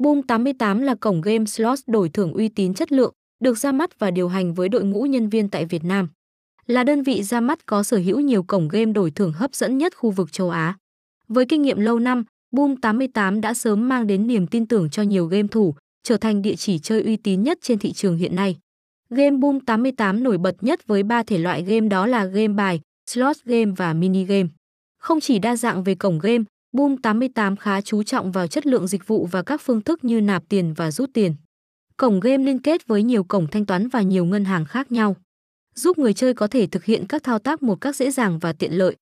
Boom 88 là cổng game slot đổi thưởng uy tín chất lượng, được ra mắt và điều hành với đội ngũ nhân viên tại Việt Nam. Là đơn vị ra mắt có sở hữu nhiều cổng game đổi thưởng hấp dẫn nhất khu vực châu Á. Với kinh nghiệm lâu năm, Boom 88 đã sớm mang đến niềm tin tưởng cho nhiều game thủ, trở thành địa chỉ chơi uy tín nhất trên thị trường hiện nay. Game Boom 88 nổi bật nhất với ba thể loại game đó là game bài, slot game và mini game. Không chỉ đa dạng về cổng game, Boom 88 khá chú trọng vào chất lượng dịch vụ và các phương thức như nạp tiền và rút tiền. Cổng game liên kết với nhiều cổng thanh toán và nhiều ngân hàng khác nhau, giúp người chơi có thể thực hiện các thao tác một cách dễ dàng và tiện lợi.